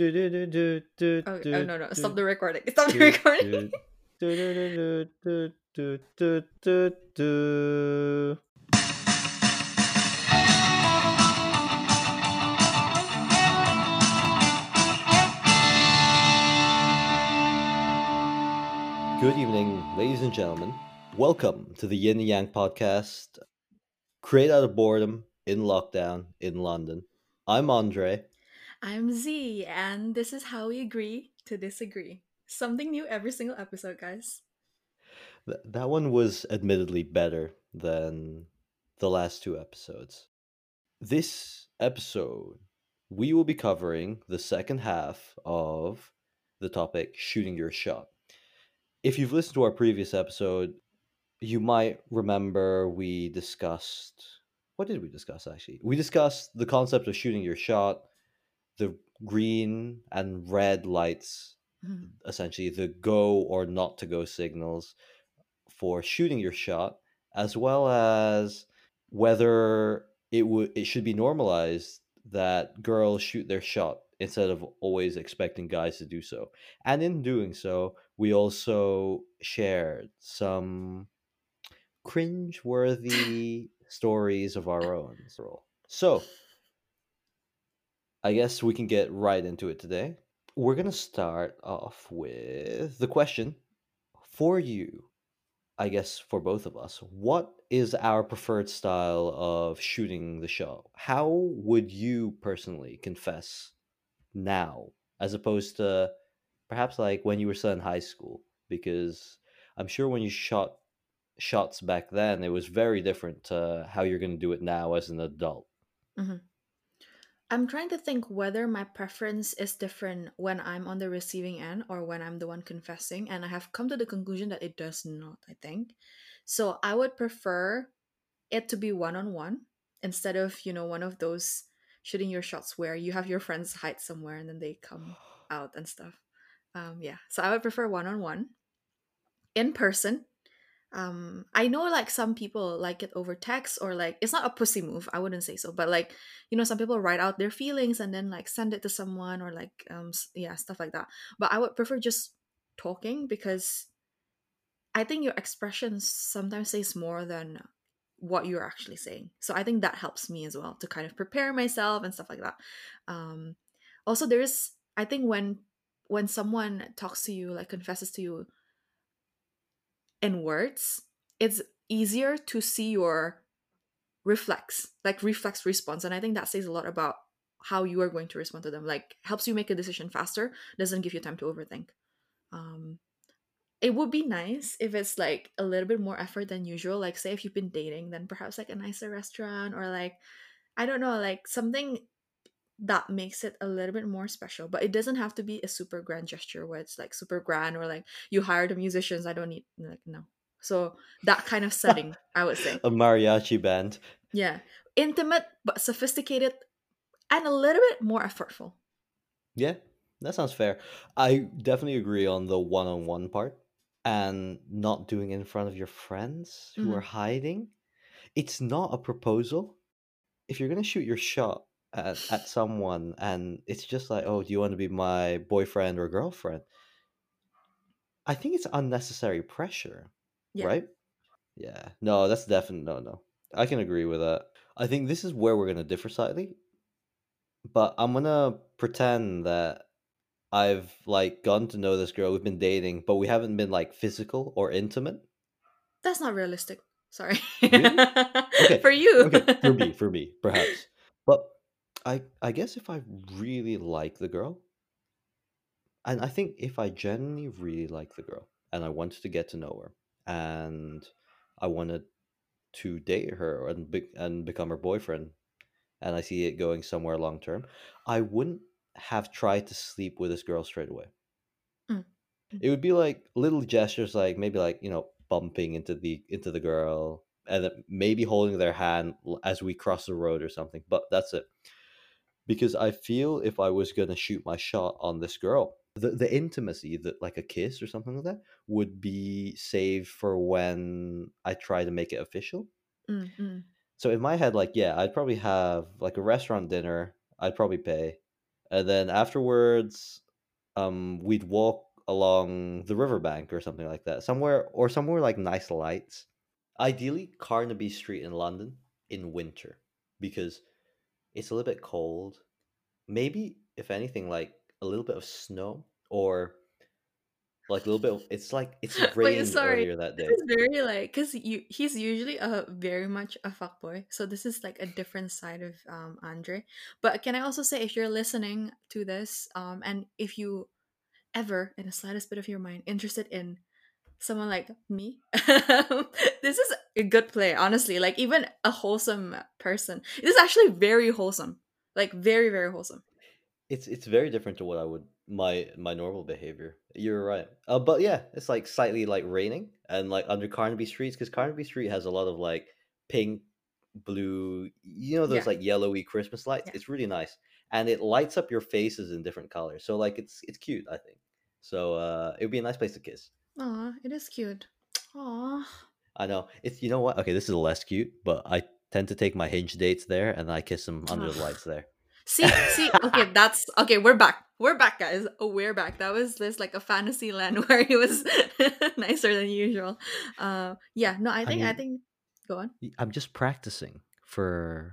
Do, do, do, do, do, Oh, oh no no! Stop the recording! Stop the recording! do, do, do, do, do, do, do. Good evening, ladies and gentlemen. Welcome to the Yin and Yang podcast, created out of boredom in lockdown in London. I'm Andre. I'm Z, and this is how we agree to disagree. Something new every single episode, guys. Th- that one was admittedly better than the last two episodes. This episode, we will be covering the second half of the topic shooting your shot. If you've listened to our previous episode, you might remember we discussed what did we discuss actually? We discussed the concept of shooting your shot, the green and red lights, Mhm. essentially the go or not to go signals for shooting your shot, as well as whether it would it should be normalized that girls shoot their shot instead of always expecting guys to do so. And in doing so, we also shared some cringe-worthy stories of our own. So, I guess we can get right into it today. We're going to start off with the question for you, I guess for both of us. What is our preferred style of shooting the show? How would you personally confess now as opposed to perhaps like when you were still in high school? Because I'm sure when you shot shots back then, it was very different to how you're going to do it now as an adult. Mm-hmm. I'm trying to think whether my preference is different when I'm on the receiving end or when I'm the one confessing, and I have come to the conclusion that it does not, I think. So I would prefer it to be one on one instead of, you know, one of those shooting your shots where you have your friends hide somewhere and then they come out and stuff. Um, yeah, so I would prefer one on one in person. Um, I know like some people like it over text or like it's not a pussy move. I wouldn't say so, but like you know, some people write out their feelings and then like send it to someone or like um yeah stuff like that. But I would prefer just talking because I think your expressions sometimes says more than what you're actually saying. So I think that helps me as well to kind of prepare myself and stuff like that. Um, also, there's I think when when someone talks to you like confesses to you in words, it's easier to see your reflex, like reflex response. And I think that says a lot about how you are going to respond to them. Like helps you make a decision faster, doesn't give you time to overthink. Um it would be nice if it's like a little bit more effort than usual. Like say if you've been dating, then perhaps like a nicer restaurant or like I don't know, like something that makes it a little bit more special. But it doesn't have to be a super grand gesture where it's like super grand or like you hire the musicians. I don't need like no. So that kind of setting, I would say. A mariachi band. Yeah. Intimate but sophisticated and a little bit more effortful. Yeah, that sounds fair. I definitely agree on the one on one part and not doing it in front of your friends who Mhm. are hiding. It's not a proposal. If you're going to shoot your shot at, at someone and it's just like, oh, do you want to be my boyfriend or girlfriend? I think it's unnecessary pressure, Yeah. right? Yeah. No, that's definitely no, no. I can agree with that. I think this is where we're going to differ slightly but I'm gonna pretend that I've like gone to know this girl. We've been dating, but we haven't been like physical or intimate. That's not realistic. Sorry. Really? Okay, For you. Okay, for me, for me, perhaps. But I, I guess if I really like the girl, and I think if I genuinely really like the girl, and I wanted to get to know her, and I wanted to date her and be, and become her boyfriend, and I see it going somewhere long term, I wouldn't have tried to sleep with this girl straight away. Mm. It would be like little gestures, like maybe like you know bumping into the into the girl, and maybe holding their hand as we cross the road or something. But that's it. Because I feel if I was gonna shoot my shot on this girl, the the intimacy that like a kiss or something like that would be saved for when I try to make it official. Mm, mm. So in my head, like, yeah, I'd probably have like a restaurant dinner. I'd probably pay, and then afterwards, um, we'd walk along the riverbank or something like that, somewhere or somewhere like nice lights. Ideally, Carnaby Street in London in winter because it's a little bit cold. Maybe, if anything, like a little bit of snow or like a little bit. Of, it's like it's Wait, sorry. earlier that This day. is very like because you he's usually a very much a fuck boy, So this is like a different side of um Andre. But can I also say if you're listening to this, um, and if you ever in the slightest bit of your mind interested in someone like me, this is a good play, honestly. Like even a wholesome person. This is actually very wholesome. Like very, very wholesome. It's it's very different to what I would my my normal behavior. You're right. Uh, but yeah, it's like slightly like raining and like under Carnaby streets because Carnaby Street has a lot of like pink, blue, you know those Yeah. like yellowy Christmas lights. Yeah. It's really nice and it lights up your faces in different colors. So like it's it's cute. I think so. Uh, it would be a nice place to kiss. Aw, it is cute. Aw. I know it's you know what? Okay, this is less cute, but I tend to take my hinge dates there and I kiss them under the lights there. See, see, okay, that's okay. We're back. We're back, guys. Oh, we're back. That was this like a fantasy land where he was nicer than usual. Uh, yeah. No, I I think I mean, think. Go on. I'm just practicing for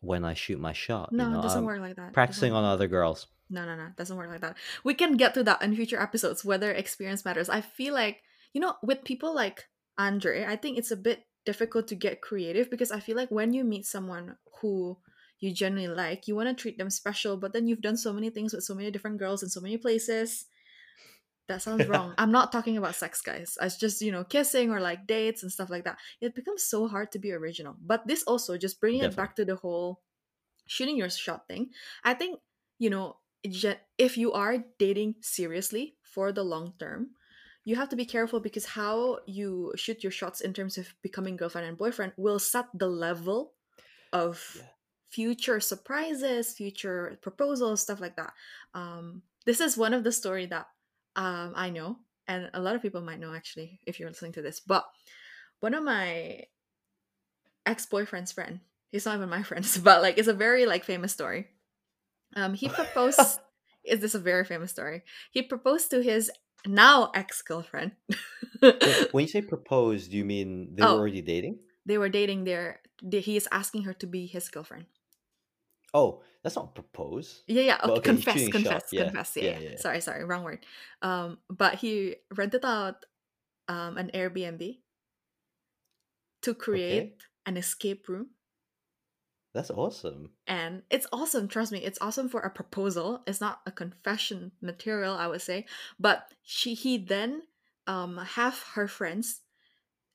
when I shoot my shot. You No, know, it doesn't I'm work like that. Practicing on other girls. No, no, no. It doesn't work like that. We can get to that in future episodes. Whether experience matters. I feel like you know, with people like Andre, I think it's a bit difficult to get creative because I feel like when you meet someone who you genuinely like, you want to treat them special, but then you've done so many things with so many different girls in so many places. That sounds wrong. I'm not talking about sex, guys. It's just, you know, kissing or like dates and stuff like that. It becomes so hard to be original. But this also, just bringing it back to the whole shooting your shot thing, I think, you know, if you are dating seriously for the long term, you have to be careful because how you shoot your shots in terms of becoming girlfriend and boyfriend will set the level of Yeah. future surprises, future proposals, stuff like that. Um, this is one of the story that um, I know, and a lot of people might know actually if you're listening to this. But one of my ex boyfriend's friend, he's not even my friend, but like it's a very like famous story. Um, he proposed. is this a very famous story? He proposed to his now ex girlfriend. When you say propose, do you mean they were Oh. already dating? they were dating. There, he is asking her to be his girlfriend. Oh, that's not propose. Yeah, yeah. Okay, okay, confess, shooting shot, confess, yeah, confess. Yeah, yeah, yeah, yeah, yeah. Sorry, sorry, wrong word. Um, but he rented out um an Airbnb to create an escape room, That's awesome. and it's awesome. Trust me, it's awesome for a proposal. It's not a confession material, I would say. But she, he then um have her friends.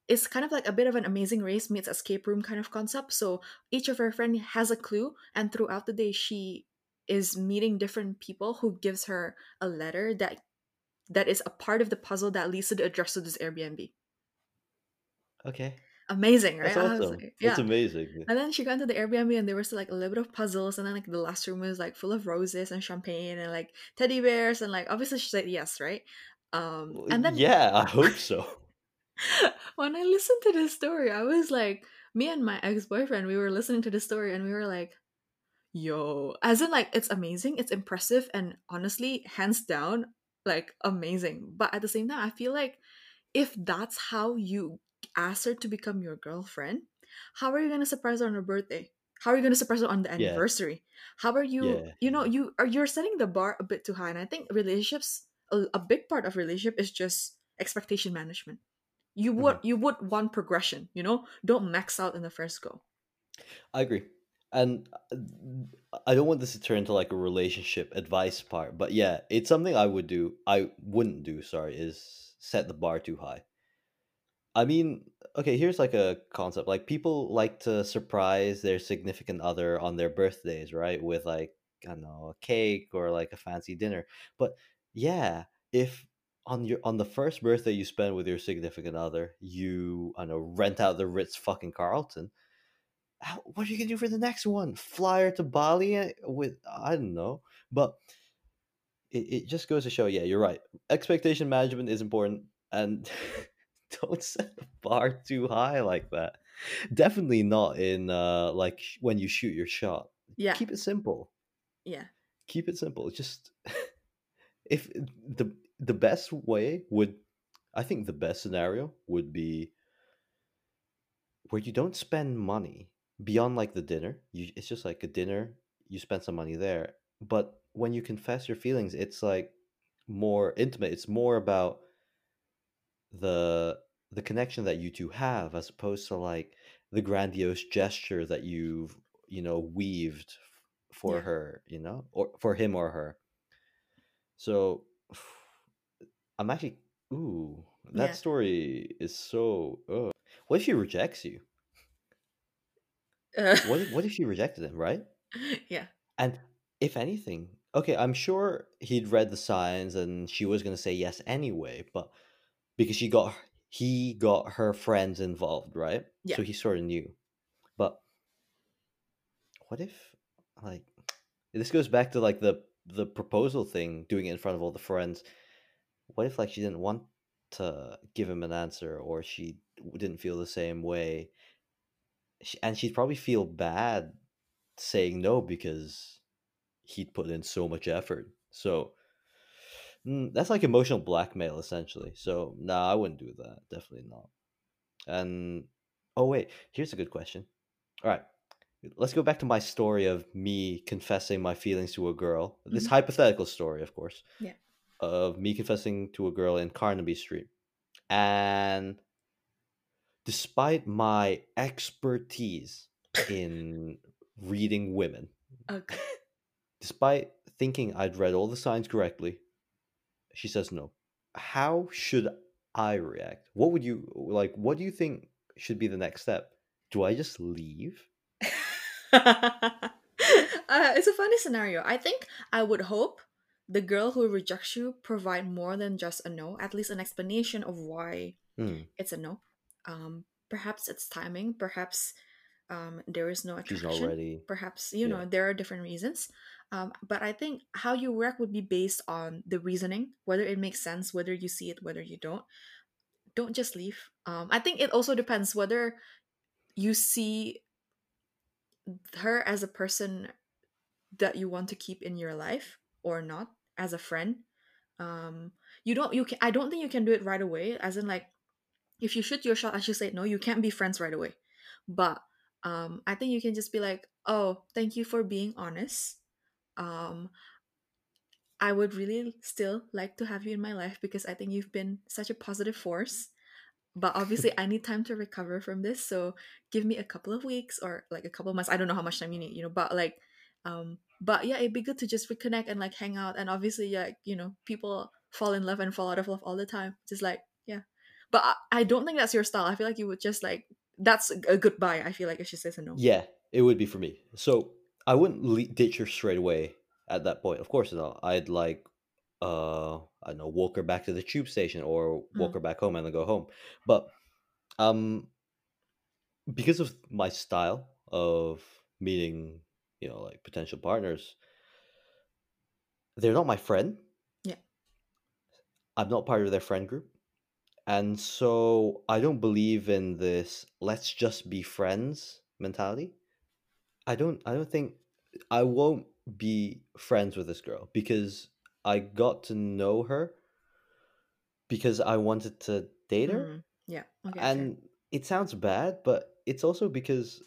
It's kind of like a bit of an amazing race meets escape room kind of concept. So each of her friend has a clue, and throughout the day, she is meeting different people who gives her a letter that that is a part of the puzzle that leads to the address of this Airbnb. Okay, Amazing, right? that's awesome. like, That's amazing. And then she got into the Airbnb and there was like a little bit of puzzles and then like the last room was like full of roses and champagne and like teddy bears and like obviously she said yes, right? Um and then yeah, I hope so. when I listened to this story, I was like, me and my ex boyfriend, we were listening to the story and we were like, yo, as in, like, it's amazing, it's impressive, and honestly, hands down, like, amazing. But at the same time, I feel like if that's how you ask her to become your girlfriend, how are you going to surprise her on her birthday? How are you going to surprise her on the Yeah. anniversary? How are you, Yeah, you know, you are you're setting the bar a bit too high. And I think relationships, a, a big part of relationship is just expectation management you would Mhm. you would want progression you know don't max out in the first go I agree. And uh, I don't want this to turn into like a relationship advice part, but yeah, it's something I would do. I wouldn't do, sorry, is set the bar too high. I mean, okay, here's like a concept. Like people like to surprise their significant other on their birthdays, right? With like, I don't know, a cake or like a fancy dinner. But yeah, if on your on the first birthday you spend with your significant other, you I don't know, rent out the Ritz fucking Carlton. What are you gonna do for the next one? Fly her to Bali eh, with I don't know, but it, it just goes to show. Yeah, you're right. Expectation management is important, and don't set the bar too high like that. Definitely not in uh like when you shoot your shot. yeah Keep it simple. yeah keep it simple. Just if the the best way would I think the best scenario would be where you don't spend money beyond like the dinner. You it's just like a dinner, you spend some money there. But when you confess your feelings, it's like more intimate. It's more about the the connection that you two have as opposed to like the grandiose gesture that you've, you know, weaved for Yeah. her, you know, or for him or her. So I'm actually ooh, that Yeah. story is so ugh. What if she rejects you? Uh, What if, what if she rejected him, right? yeah. And if anything, okay, I'm sure he'd read the signs and she was gonna say yes anyway, but because she got he got her friends involved, right? Yeah. So he sort of knew. But what if like this goes back to like the the proposal thing, doing it in front of all the friends. What if like she didn't want to give him an answer or she didn't feel the same way? She, and she'd probably feel bad saying no because he'd put in so much effort. So mm, that's like emotional blackmail essentially. So nah, I wouldn't do that. Definitely not. And oh wait, here's a good question. All right. Let's go back to my story of me confessing my feelings to a girl. This Mhm. hypothetical story, of course. Yeah. Of me confessing to a girl in Carnaby Street. And despite my expertise in reading women, Okay. despite thinking I'd read all the signs correctly, she says no. How should I react? What would you like? What do you think should be the next step? Do I just leave? uh, it's a funny scenario. I think I would hope the girl who rejects you provide more than just a no, at least an explanation of why Hmm, it's a no. Um, perhaps it's timing. Perhaps um, there is no attraction. she's not ready. Perhaps you Yeah. know there are different reasons. Um, but I think how you work would be based on the reasoning, whether it makes sense, whether you see it, whether you don't. Don't just leave. Um, I think it also depends whether you see her as a person that you want to keep in your life or not as a friend um you don't you can i don't think you can do it right away as in like if you shoot your shot and she say no you can't be friends right away but um i think you can just be like oh thank you for being honest um i would really still like to have you in my life because i think you've been such a positive force. But obviously i need time to recover from this so give me a couple of weeks or like a couple of months. I don't know how much time you need you know but like um but yeah it'd be good to just reconnect and like hang out. And obviously yeah you know people fall in love and fall out of love all the time. Just like yeah. But i, I don't think that's your style. I feel like you would just like that's a goodbye i feel like if she says a no. Yeah, it would be for me. So I wouldn't le- ditch her straight away at that point. Of course not. I'd like, uh, I don't know, walk her back to the tube station or walk Mm. her back home and then go home. But um, because of my style of meeting, you know, like potential partners, they're not my friend. Yeah. I'm not part of their friend group. And so I don't believe in this let's just be friends mentality. I don't I don't think I won't be friends with this girl because I got to know her because I wanted to date her. Mm, yeah okay. And it sounds bad, but it's also because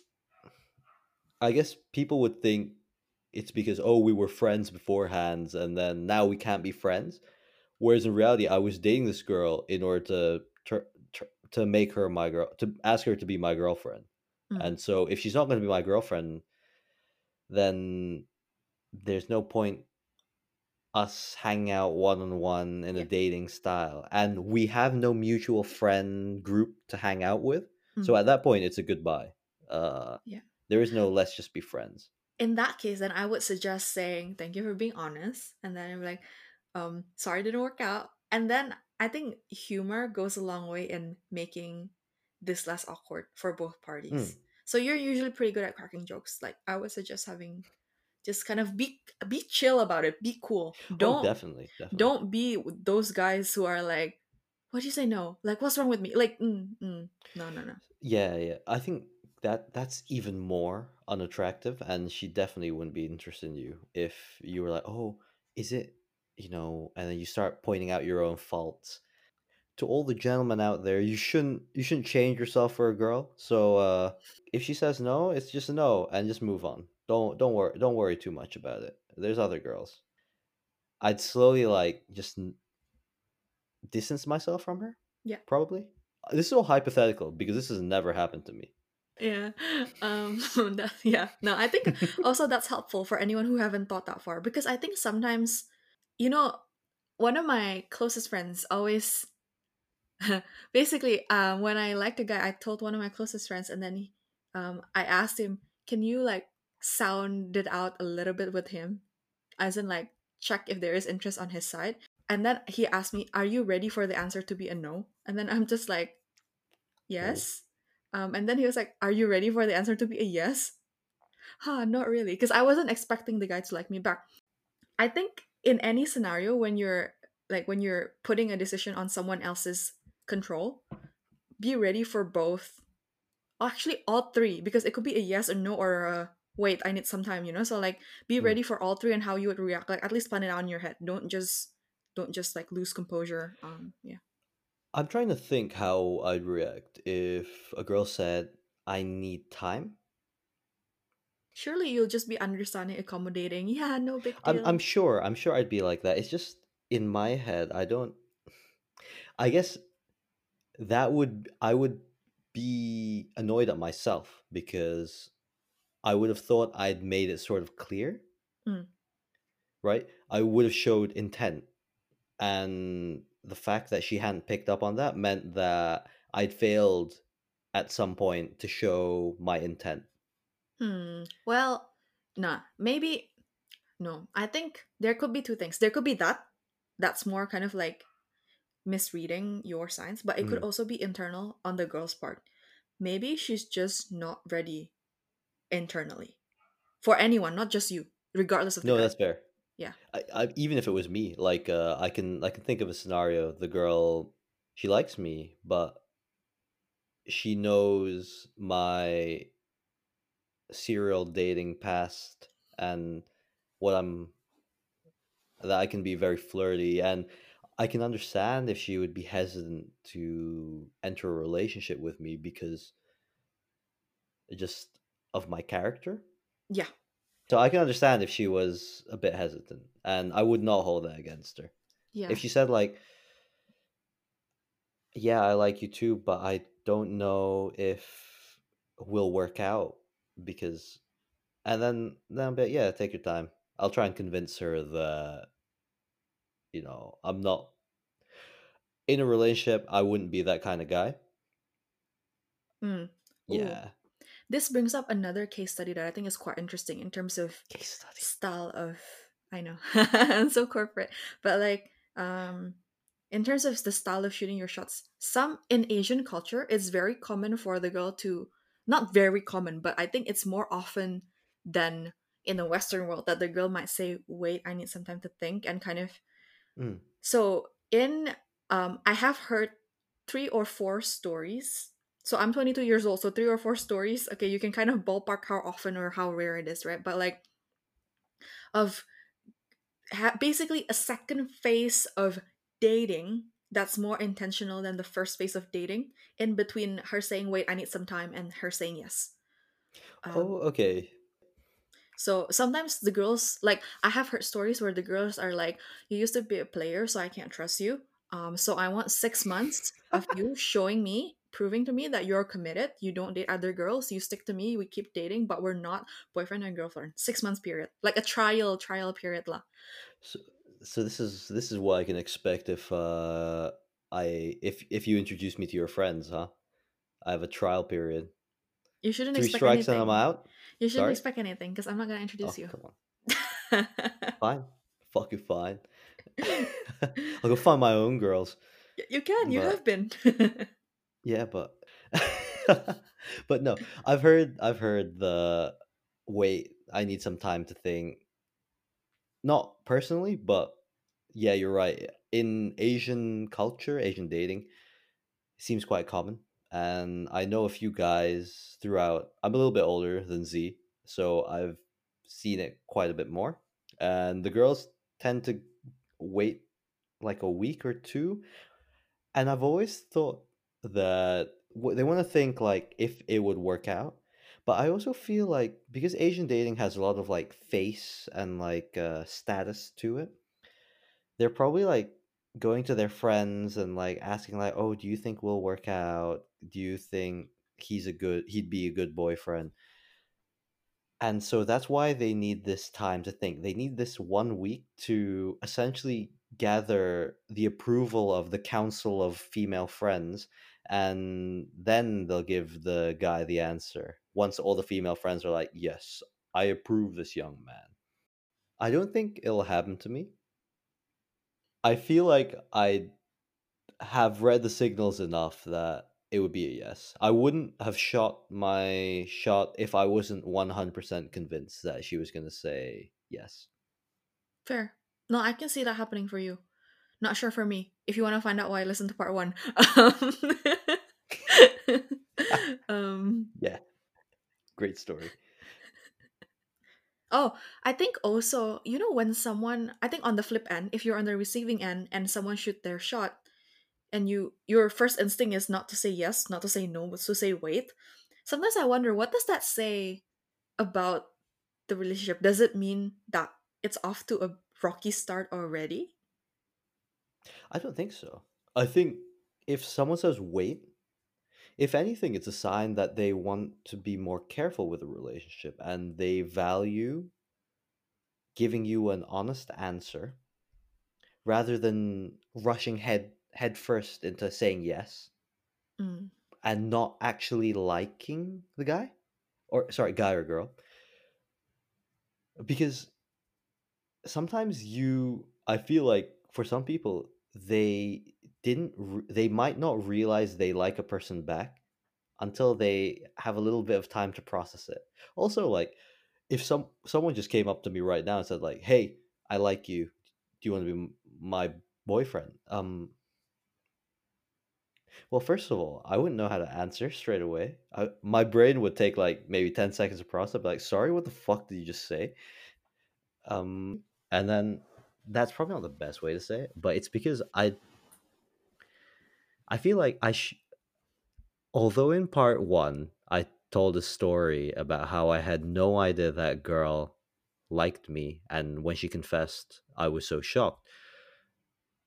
I guess people would think it's because oh we were friends beforehand and then now we can't be friends. Whereas in reality, I was dating this girl in order to to make her my girl to ask her to be my girlfriend. Mm. And so if she's not going to be my girlfriend, then there's no point us hanging out one on one in a dating style. And we have no mutual friend group to hang out with. So Mm. at that point, it's a goodbye. Uh, Yeah. There is no let's just be friends. in that case then i would suggest saying thank you for being honest and then I'm like um sorry it didn't work out and then i think humor goes a long way in making this less awkward for both parties so you're usually pretty good at cracking jokes. Like i would suggest having just kind of be be chill about it. Be cool. Oh, don't definitely, definitely. don't be those guys who are like why'd you say? No. Like what's wrong with me? Like mm, mm, no no no. Yeah, yeah. I think that that's even more unattractive and she definitely wouldn't be interested in you if you were like oh is it? You know and then you start pointing out your own faults to all the gentlemen out there you shouldn't you shouldn't change yourself for a girl so uh if she says no it's just a no and just move on don't don't worry don't worry too much about it there's other girls i'd slowly like just distance myself from her Yeah. probably this is all hypothetical because this has never happened to me Yeah. Um that, yeah. No, I think also that's helpful for anyone who haven't thought that far because I think sometimes you know one of my closest friends always basically um when I liked a guy I told one of my closest friends and then he, um I asked him can you like sound it out a little bit with him? As in like check if there is interest on his side. And then he asked me are you ready for the answer to be a no? And then I'm just like yes. Um and then he was like are you ready for the answer to be a yes? Huh not really because I wasn't expecting the guy to like me back I think in any scenario when you're like when you're putting a decision on someone else's control, be ready for both. Actually, all three because it could be a yes or no or a wait. I need some time. You know, so like be Mm. ready for all three and how you would react. Like at least plan it out in your head. Don't just don't just like lose composure. Um, yeah. I'm trying to think how I'd react if a girl said, I need time. Surely you'll just be understanding, accommodating. Yeah, no big I'm. I'm sure, I'm sure I'd be like that. It's just in my head, I don't I guess that would I would be annoyed at myself because I would have thought I'd made it sort of clear, Mm. right? I would have showed intent. And the fact that she hadn't picked up on that meant that I'd failed at some point to show my intent. Hmm. Well, nah. Maybe no. I think there could be two things. There could be that. That's more kind of like misreading your signs, but it could Mhm. also be internal on the girl's part. Maybe she's just not ready internally for anyone, not just you, regardless of the No, that's fair. Yeah. I, I even if it was me, like uh, I can I can think of a scenario. The girl, she likes me, but she knows my serial dating past and what I'm that I can be very flirty and I can understand if she would be hesitant to enter a relationship with me because just of my character. Yeah. So I can understand if she was a bit hesitant and I would not hold that against her. Yeah. If she said like yeah, I like you too, but I don't know if we'll work out because and then then I'll be like, yeah, take your time. I'll try and convince her that you know, I'm not in a relationship, I wouldn't be that kind of guy. Mm. Yeah. This brings up another case study that I think is quite interesting in terms of Case study. style of I know I'm so corporate, but like um in terms of the style of shooting your shots, some in Asian culture, it's very common for the girl to not very common, but I think it's more often than in the Western world that the girl might say, "Wait, I need some time to think," and kind of. Mm. So in um, I have heard three or four stories. So I'm 22 years old, so three or four stories. Okay, you can kind of ballpark how often or how rare it is, right? But like of ha- basically a second phase of dating that's more intentional than the first phase of dating in between her saying wait i need some time and her saying yes um, Oh, okay. so sometimes the girls like i have heard stories where the girls are like you used to be a player so i can't trust you um, so i want six months of you showing me proving to me that you're committed you don't date other girls you stick to me we keep dating but we're not boyfriend and girlfriend six months period like a trial trial period lah. So so this is this is what I can expect if uh I if if you introduce me to your friends, huh? I have a trial period. you shouldn't Three expect strikes anything and I'm out. you shouldn't Sorry? expect anything because i'm not gonna Oh, introduce you come on. Fine. Fucking fine. I'll go find my own girls. You can you But have been yeah, but but no, I've heard I've heard the wait, I need some time to think. Not personally, but yeah, you're right. In Asian culture, Asian dating, seems quite common. and I know a few guys throughout. I'm a little bit older than Z, so I've seen it quite a bit more. And the girls tend to wait like a week or two, and I've always thought that they want to think like if it would work out. But I also feel like because Asian dating has a lot of like face and like uh, status to it, they're probably like going to their friends and like asking like, "Oh, do you think we'll work out? Do you think he's a good he'd be a good boyfriend?" And so that's why they need this time to think. They need this one week to essentially gather the approval of the council of female friends and then they'll give the guy the answer. Once all the female friends are like, "Yes, I approve this young man." I don't think it'll happen to me. I feel like I have read the signals enough that it would be a yes. I wouldn't have shot my shot if I wasn't 100% convinced that she was going to say yes. Fair. No, I can see that happening for you. Not sure for me. If you want to find out why, listen to part one. um, Yeah, great story. oh, I think also, you know, when someone, I think on the flip end, if you're on the receiving end and someone shoot their shot, and you your first instinct is not to say yes, not to say no, but to say wait. Sometimes I wonder what does that say about the relationship? Does it mean that it's off to a rocky start already? I don't think so. I think if someone says wait, if anything, it's a sign that they want to be more careful with the relationship and they value giving you an honest answer rather than rushing head head first into saying yes Mm. and not actually liking the guy or sorry guy or girl. Because sometimes you i feel like for some people they didn't re- they might not realize they like a person back until they have a little bit of time to process it. Also like if some someone just came up to me right now and said like hey i like you. Do you want to be my boyfriend? Um well first of all i wouldn't know how to answer straight away. I, my brain would take like maybe 10 seconds to process I'd be like sorry what the fuck did you just say? Um and then that's probably not the best way to say it but it's because i i feel like i sh- although in part one i told a story about how i had no idea that girl liked me and when she confessed i was so shocked.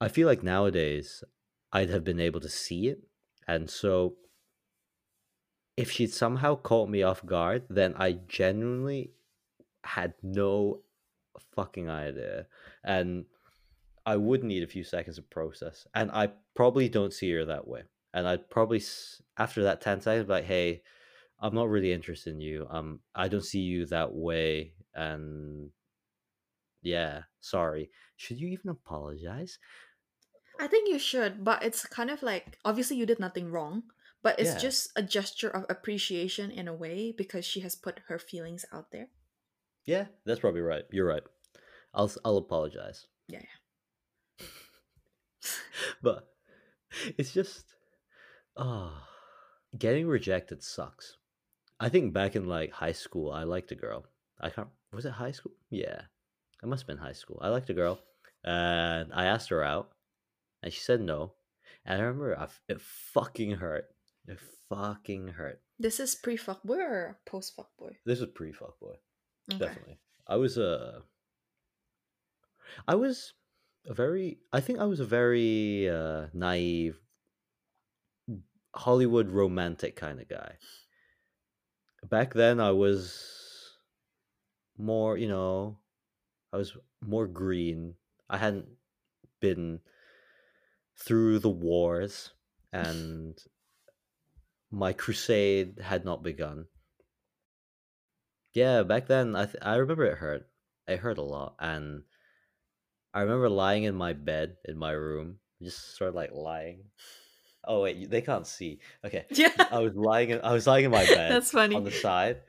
I feel like nowadays i'd have been able to see it. And so if she'd somehow caught me off guard then i genuinely had no fucking idea. And i would need a few seconds of process. And i probably don't see her that way. And i'd probably after that 10 seconds be like hey i'm not really interested in you. Um i don't see you that way. And yeah sorry. Should you even apologize I think you should, but it's kind of like obviously you did nothing wrong, but it's yeah. just a gesture of appreciation in a way because she has put her feelings out there. yeah that's probably right. You're right. I'll s- i'll apologize. Yeah. but it's just oh getting rejected sucks. I think back in like high school i liked a girl. I can't was it high school? Yeah. It must have been high school. I liked a girl and i asked her out and she said no. And i remember I f it fucking hurt. It fucking hurt. This is pre fuckboy or post fuckboy? this is pre fuckboy Okay. definitely. I was a i was a very i think i was a very uh naive hollywood romantic kind of guy. Back then i was more you know i was more green. I hadn't been through the wars and my crusade had not begun yeah back then i th- i remember it hurt it hurt a lot and i remember lying in my bed in my room just sort of like lying oh wait they can't see okay Yeah. i was lying in, i was lying in my bed That's funny. on the side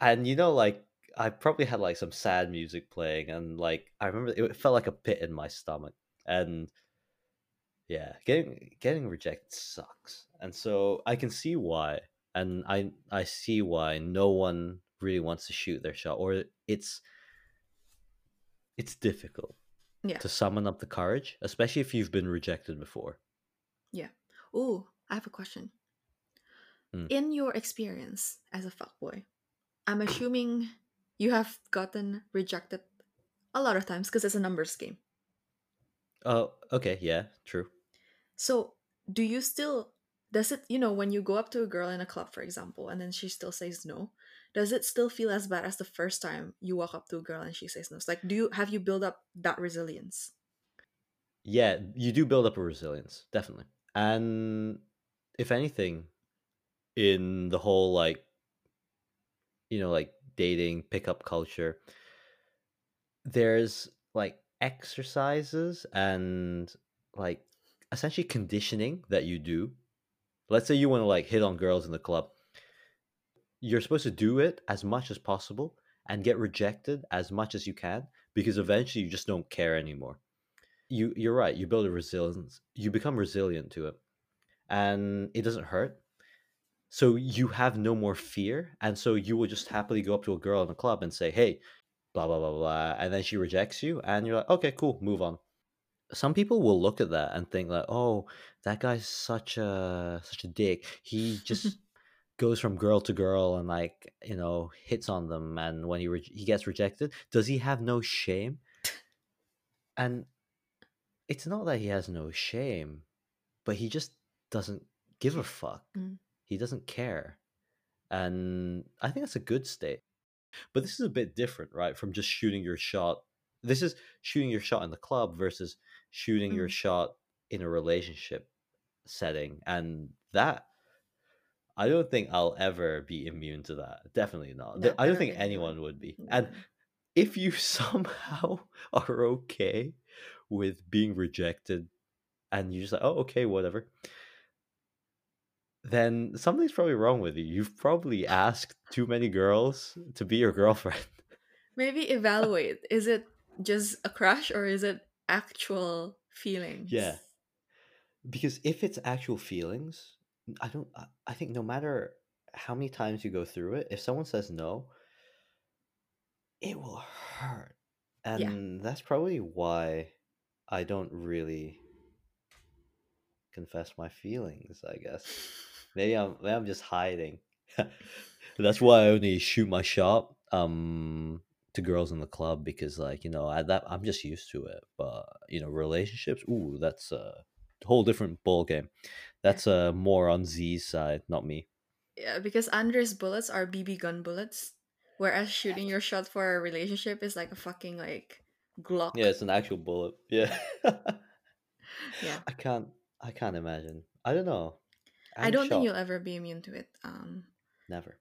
and you know like i probably had like some sad music playing and like i remember it felt like a pit in my stomach and yeah, getting getting rejected sucks, and so I can see why, and I I see why no one really wants to shoot their shot, or it's it's difficult Yeah. to summon up the courage, especially if you've been rejected before. Yeah. Oh, I have a question. Mm. In your experience as a fuckboy, I'm assuming you have gotten rejected a lot of times because it's a numbers game. Oh, okay, yeah, true. So, do you still does it, you know, when you go up to a girl in a club, for example, and then she still says no, does it still feel as bad as the first time you walk up to a girl and she says no? It's like, do you have you build up that resilience? Yeah, you do build up a resilience, definitely. And if anything, in the whole like you know, like dating, pickup culture, there's like exercises and like essentially conditioning that you do. Let's say you want to like hit on girls in the club. You're supposed to do it as much as possible and get rejected as much as you can because eventually you just don't care anymore. You you're right, you build a resilience. You become resilient to it. And it doesn't hurt. So you have no more fear and so you will just happily go up to a girl in a club and say, "Hey, blah blah blah blah," and then she rejects you and you're like, "Okay, cool, move on." some people will look at that and think like, "Oh, that guy's such a such a dick. He just goes from girl to girl and like you know hits on them, and when he re- he gets rejected, does he have no shame?" And it's not that he has no shame, but he just doesn't give a fuck. Mm. He doesn't care, and I think that's a good state. But this is a bit different, right? From just shooting your shot. This is shooting your shot in the club versus shooting your Mm. shot in a relationship setting. And that, I don't think I'll ever be immune to that. Definitely not. No, I don't think anyone would be. And if you somehow are okay with being rejected and you're just like, oh, okay, whatever, then something's probably wrong with you. You've probably asked too many girls to be your girlfriend. Maybe evaluate. is it just a crush or is it actual feelings? Yeah. because if it's actual feelings i don't I- think no matter how many times you go through it if someone says no it will hurt and that's probably why i don't really confess my feelings i guess maybe i'm maybe i'm just hiding. That's why i only shoot my shot um to girls in the club because like you know I, that i'm just used to it but you know relationships ooh that's a whole different ball game that's uh more on z's side not me. Yeah, because Andre's bullets are BB gun bullets, whereas shooting your shot for a relationship is like a fucking like Glock. yeah it's an actual bullet yeah. Yeah. i can't i can't imagine. I don't know I I'm don't think you'll ever be immune to it. Um, never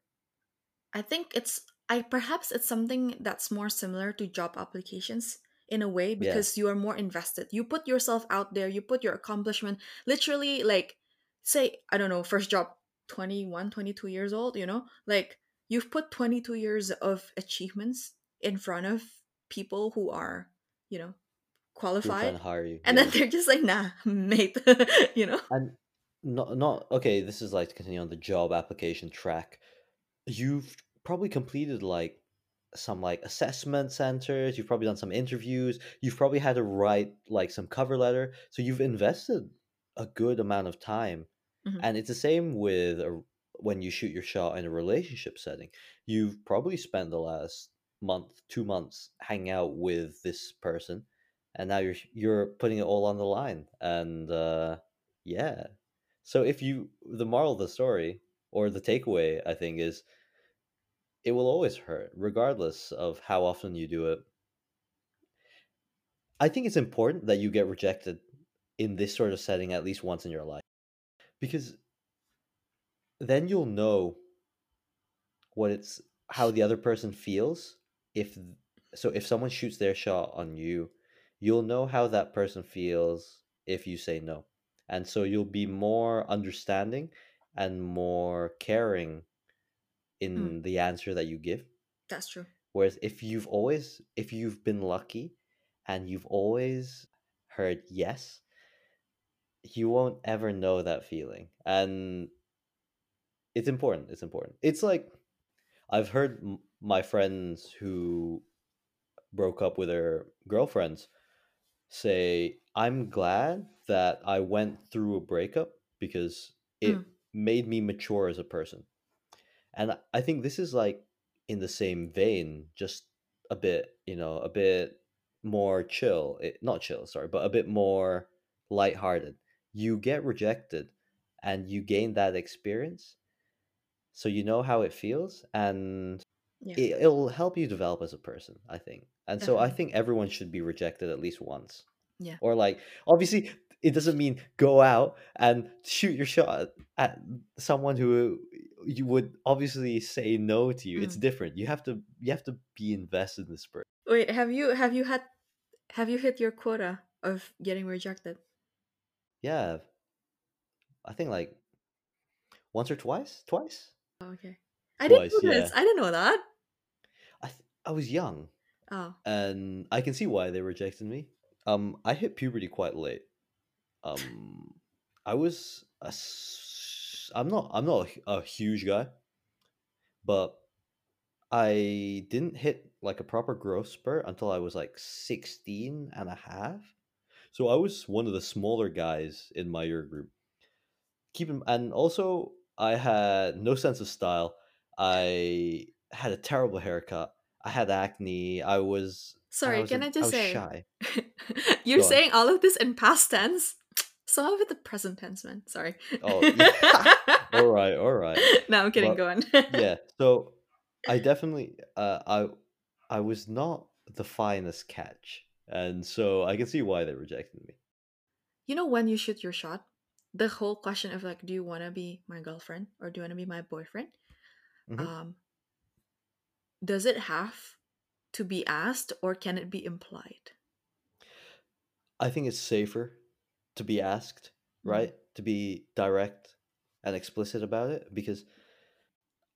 I think it's I perhaps it's something that's more similar to job applications in a way because you are more invested. You put yourself out there, you put your accomplishment literally like say I don't know, first job 21, 22 years old, you know? Like you've put 22 years of achievements in front of people who are, you know, Who are trying qualified you and yeah. then they're just like nah, mate, you know? and not not okay this is like to continue on the job application track. You've probably completed like some like assessment centers you've probably done some interviews you've probably had to write like some cover letter so you've invested a good amount of time. Mhm. and it's the same with a, when you shoot your shot in a relationship setting. You've probably spent the last month two months hanging out with this person and now you're you're putting it all on the line and uh yeah so if you the moral of the story or the takeaway i think is it will always hurt regardless of how often you do it. I think it's important that you get rejected in this sort of setting at least once in your life because then you'll know what it's how the other person feels if so if someone shoots their shot on you you'll know how that person feels if you say no and so you'll be more understanding and more caring hmm. in the answer that you give That's true. whereas if you've always if you've been lucky and you've always heard yes you won't ever know that feeling. And it's important. It's important. It's like I've heard m- my friends who broke up with their girlfriends say, I'm glad that I went through a breakup because it Mm. made me mature as a person. And I- think this is like in the same vein, just a bit, you know, a bit more chill. It, not chill, sorry, but a bit more lighthearted. You get rejected and you gain that experience. So you know how it feels and Yeah, it, it'll help you develop as a person, I think. And so I think everyone should be rejected at least once. Yeah. Or like obviously it doesn't mean go out and shoot your shot at someone who you would obviously say no to you. It's Mm. different. You have to you have to be invested in this person. Wait, have you have you had have you hit your quota of getting rejected? Yeah. I think like once or twice? Twice? Oh, okay. I didn't know yeah. this. I didn't know that. I was young Oh, and I can see why they rejected me. Um I hit puberty quite late. Um I was a s- I'm not I'm not a, a huge guy, but I didn't hit like a proper growth spurt until I was like 16 and a half. So I was one of the smaller guys in my year group. Keep in, and also I had no sense of style. I had a terrible haircut. I had acne. I was and I sorry. was Can I I just was say, shy. you're Go on. saying all of this in past tense? Some of it the present tense, man. Sorry. Oh, yeah. All right, all right. no, I'm kidding. But Go on. yeah, so I definitely uh I I was not the finest catch. And so I can see why they rejected me. You know when you shoot your shot, the whole question of like, do you want to be my girlfriend or do you want to be my boyfriend? Mhm. Um, does it have to be asked or can it be implied? I think it's safer to be asked, Mm. right? To be direct and explicit about it because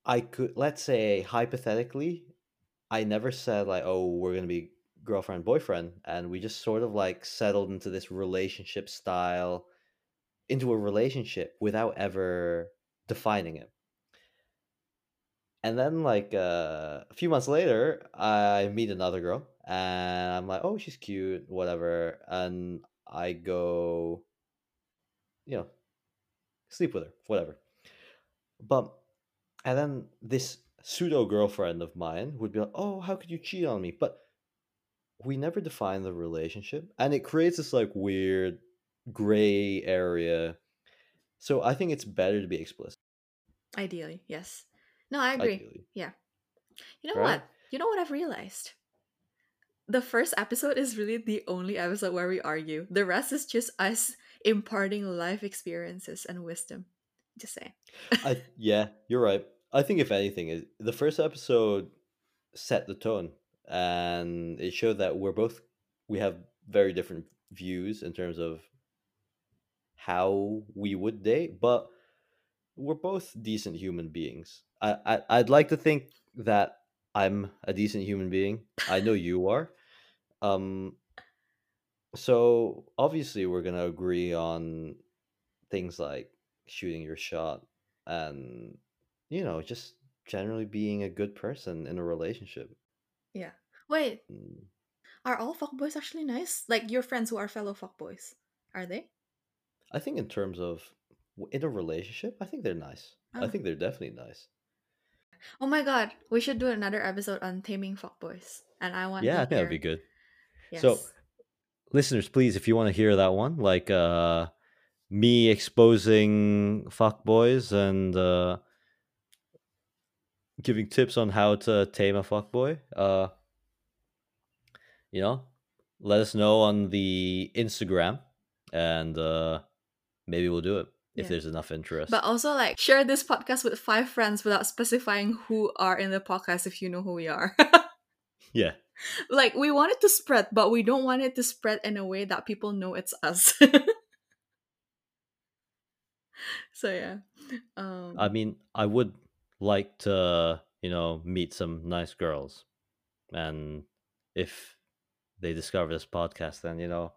I could let's say hypothetically I never said like oh we're going to be girlfriend boyfriend and we just sort of like settled into this relationship style into a relationship without ever defining it. And then like uh, a few months later I meet another girl and I'm like oh she's cute whatever and I go you know sleep with her whatever. But and then this pseudo girlfriend of mine would be like, "Oh, how could you cheat on me?" But we never define the relationship, and it creates this like weird gray area. So I think it's better to be explicit. Ideally, yes. No, I agree. Ideally, Yeah. You know right? what? You know what I've realized? The first episode is really the only episode where we argue. The rest is just us imparting life experiences and wisdom. Just saying. I yeah, you're right. I think if anything, is the first episode set the tone, and it showed that we're both we have very different views in terms of how we would date, but we're both decent human beings. I, I I'd like to think that I'm a decent human being. I know you are. Um so obviously we're going to agree on things like shooting your shot and you know, just generally being a good person in a relationship. Yeah. Wait, Mm, are all fuckboys actually nice? Like your friends who are fellow fuckboys. Are they? I think in terms of in a relationship, I think they're nice. I Oh. think they're definitely nice. Oh my god, we should do another episode on taming fuckboys. And I want Yeah, I think that'd be good. Yes. So listeners please if you want to hear that one like uh me exposing fuckboys and uh giving tips on how to tame a fuckboy uh you know let us know on the instagram and uh maybe we'll do it if Yeah. there's enough interest But also like share this podcast with five friends without specifying who are in the podcast if you know who we are. yeah like we want it to spread, but we don't want it to spread in a way that people know it's us. so yeah. Um i mean i would like to you know meet some nice girls and if they discover this podcast then you know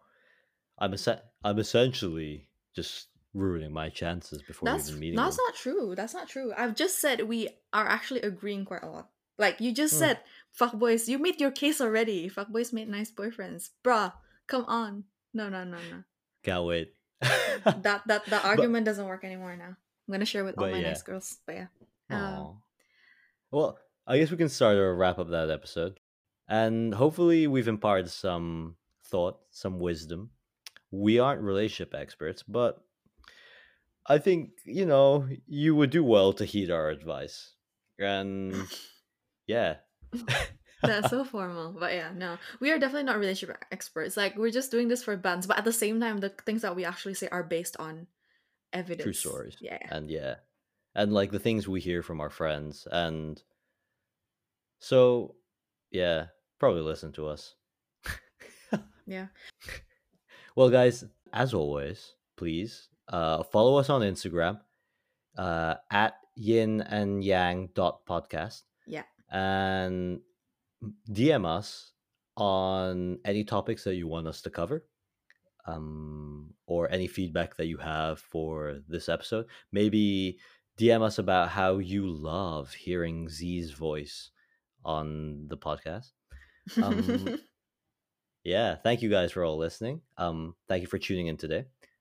i'm essen- i'm essentially just ruining my chances before That's even meeting that's them. not true. That's not true. I've just said we are actually agreeing quite a lot. Like you just Hmm. said, fuckboys, you made your case already. Fuckboys made nice boyfriends. Bruh, come on. No, no, no, no. Can't wait. That that that argument doesn't work anymore now. I'm gonna share with all my yeah. nice girls. But yeah. Um, Well, I guess we can start or wrap up that episode. And hopefully we've imparted some thought, some wisdom. We aren't relationship experts, but I think, you know, you would do well to heed our advice. And yeah. That's so formal. But yeah, no. We are definitely not relationship experts. Like we're just doing this for bands, but at the same time the things that we actually say are based on evidence. True stories. Yeah. And yeah. And like the things we hear from our friends. And so, yeah, probably listen to us. Yeah. Well, guys, as always, please uh, follow us on Instagram uh, at yin and yang dot podcast Yeah. and DM us on any topics that you want us to cover um, or any feedback that you have for this episode. Maybe DM us about how you love hearing Z's voice on the podcast. Um, yeah, thank you guys for all listening. Um, thank you for tuning in today,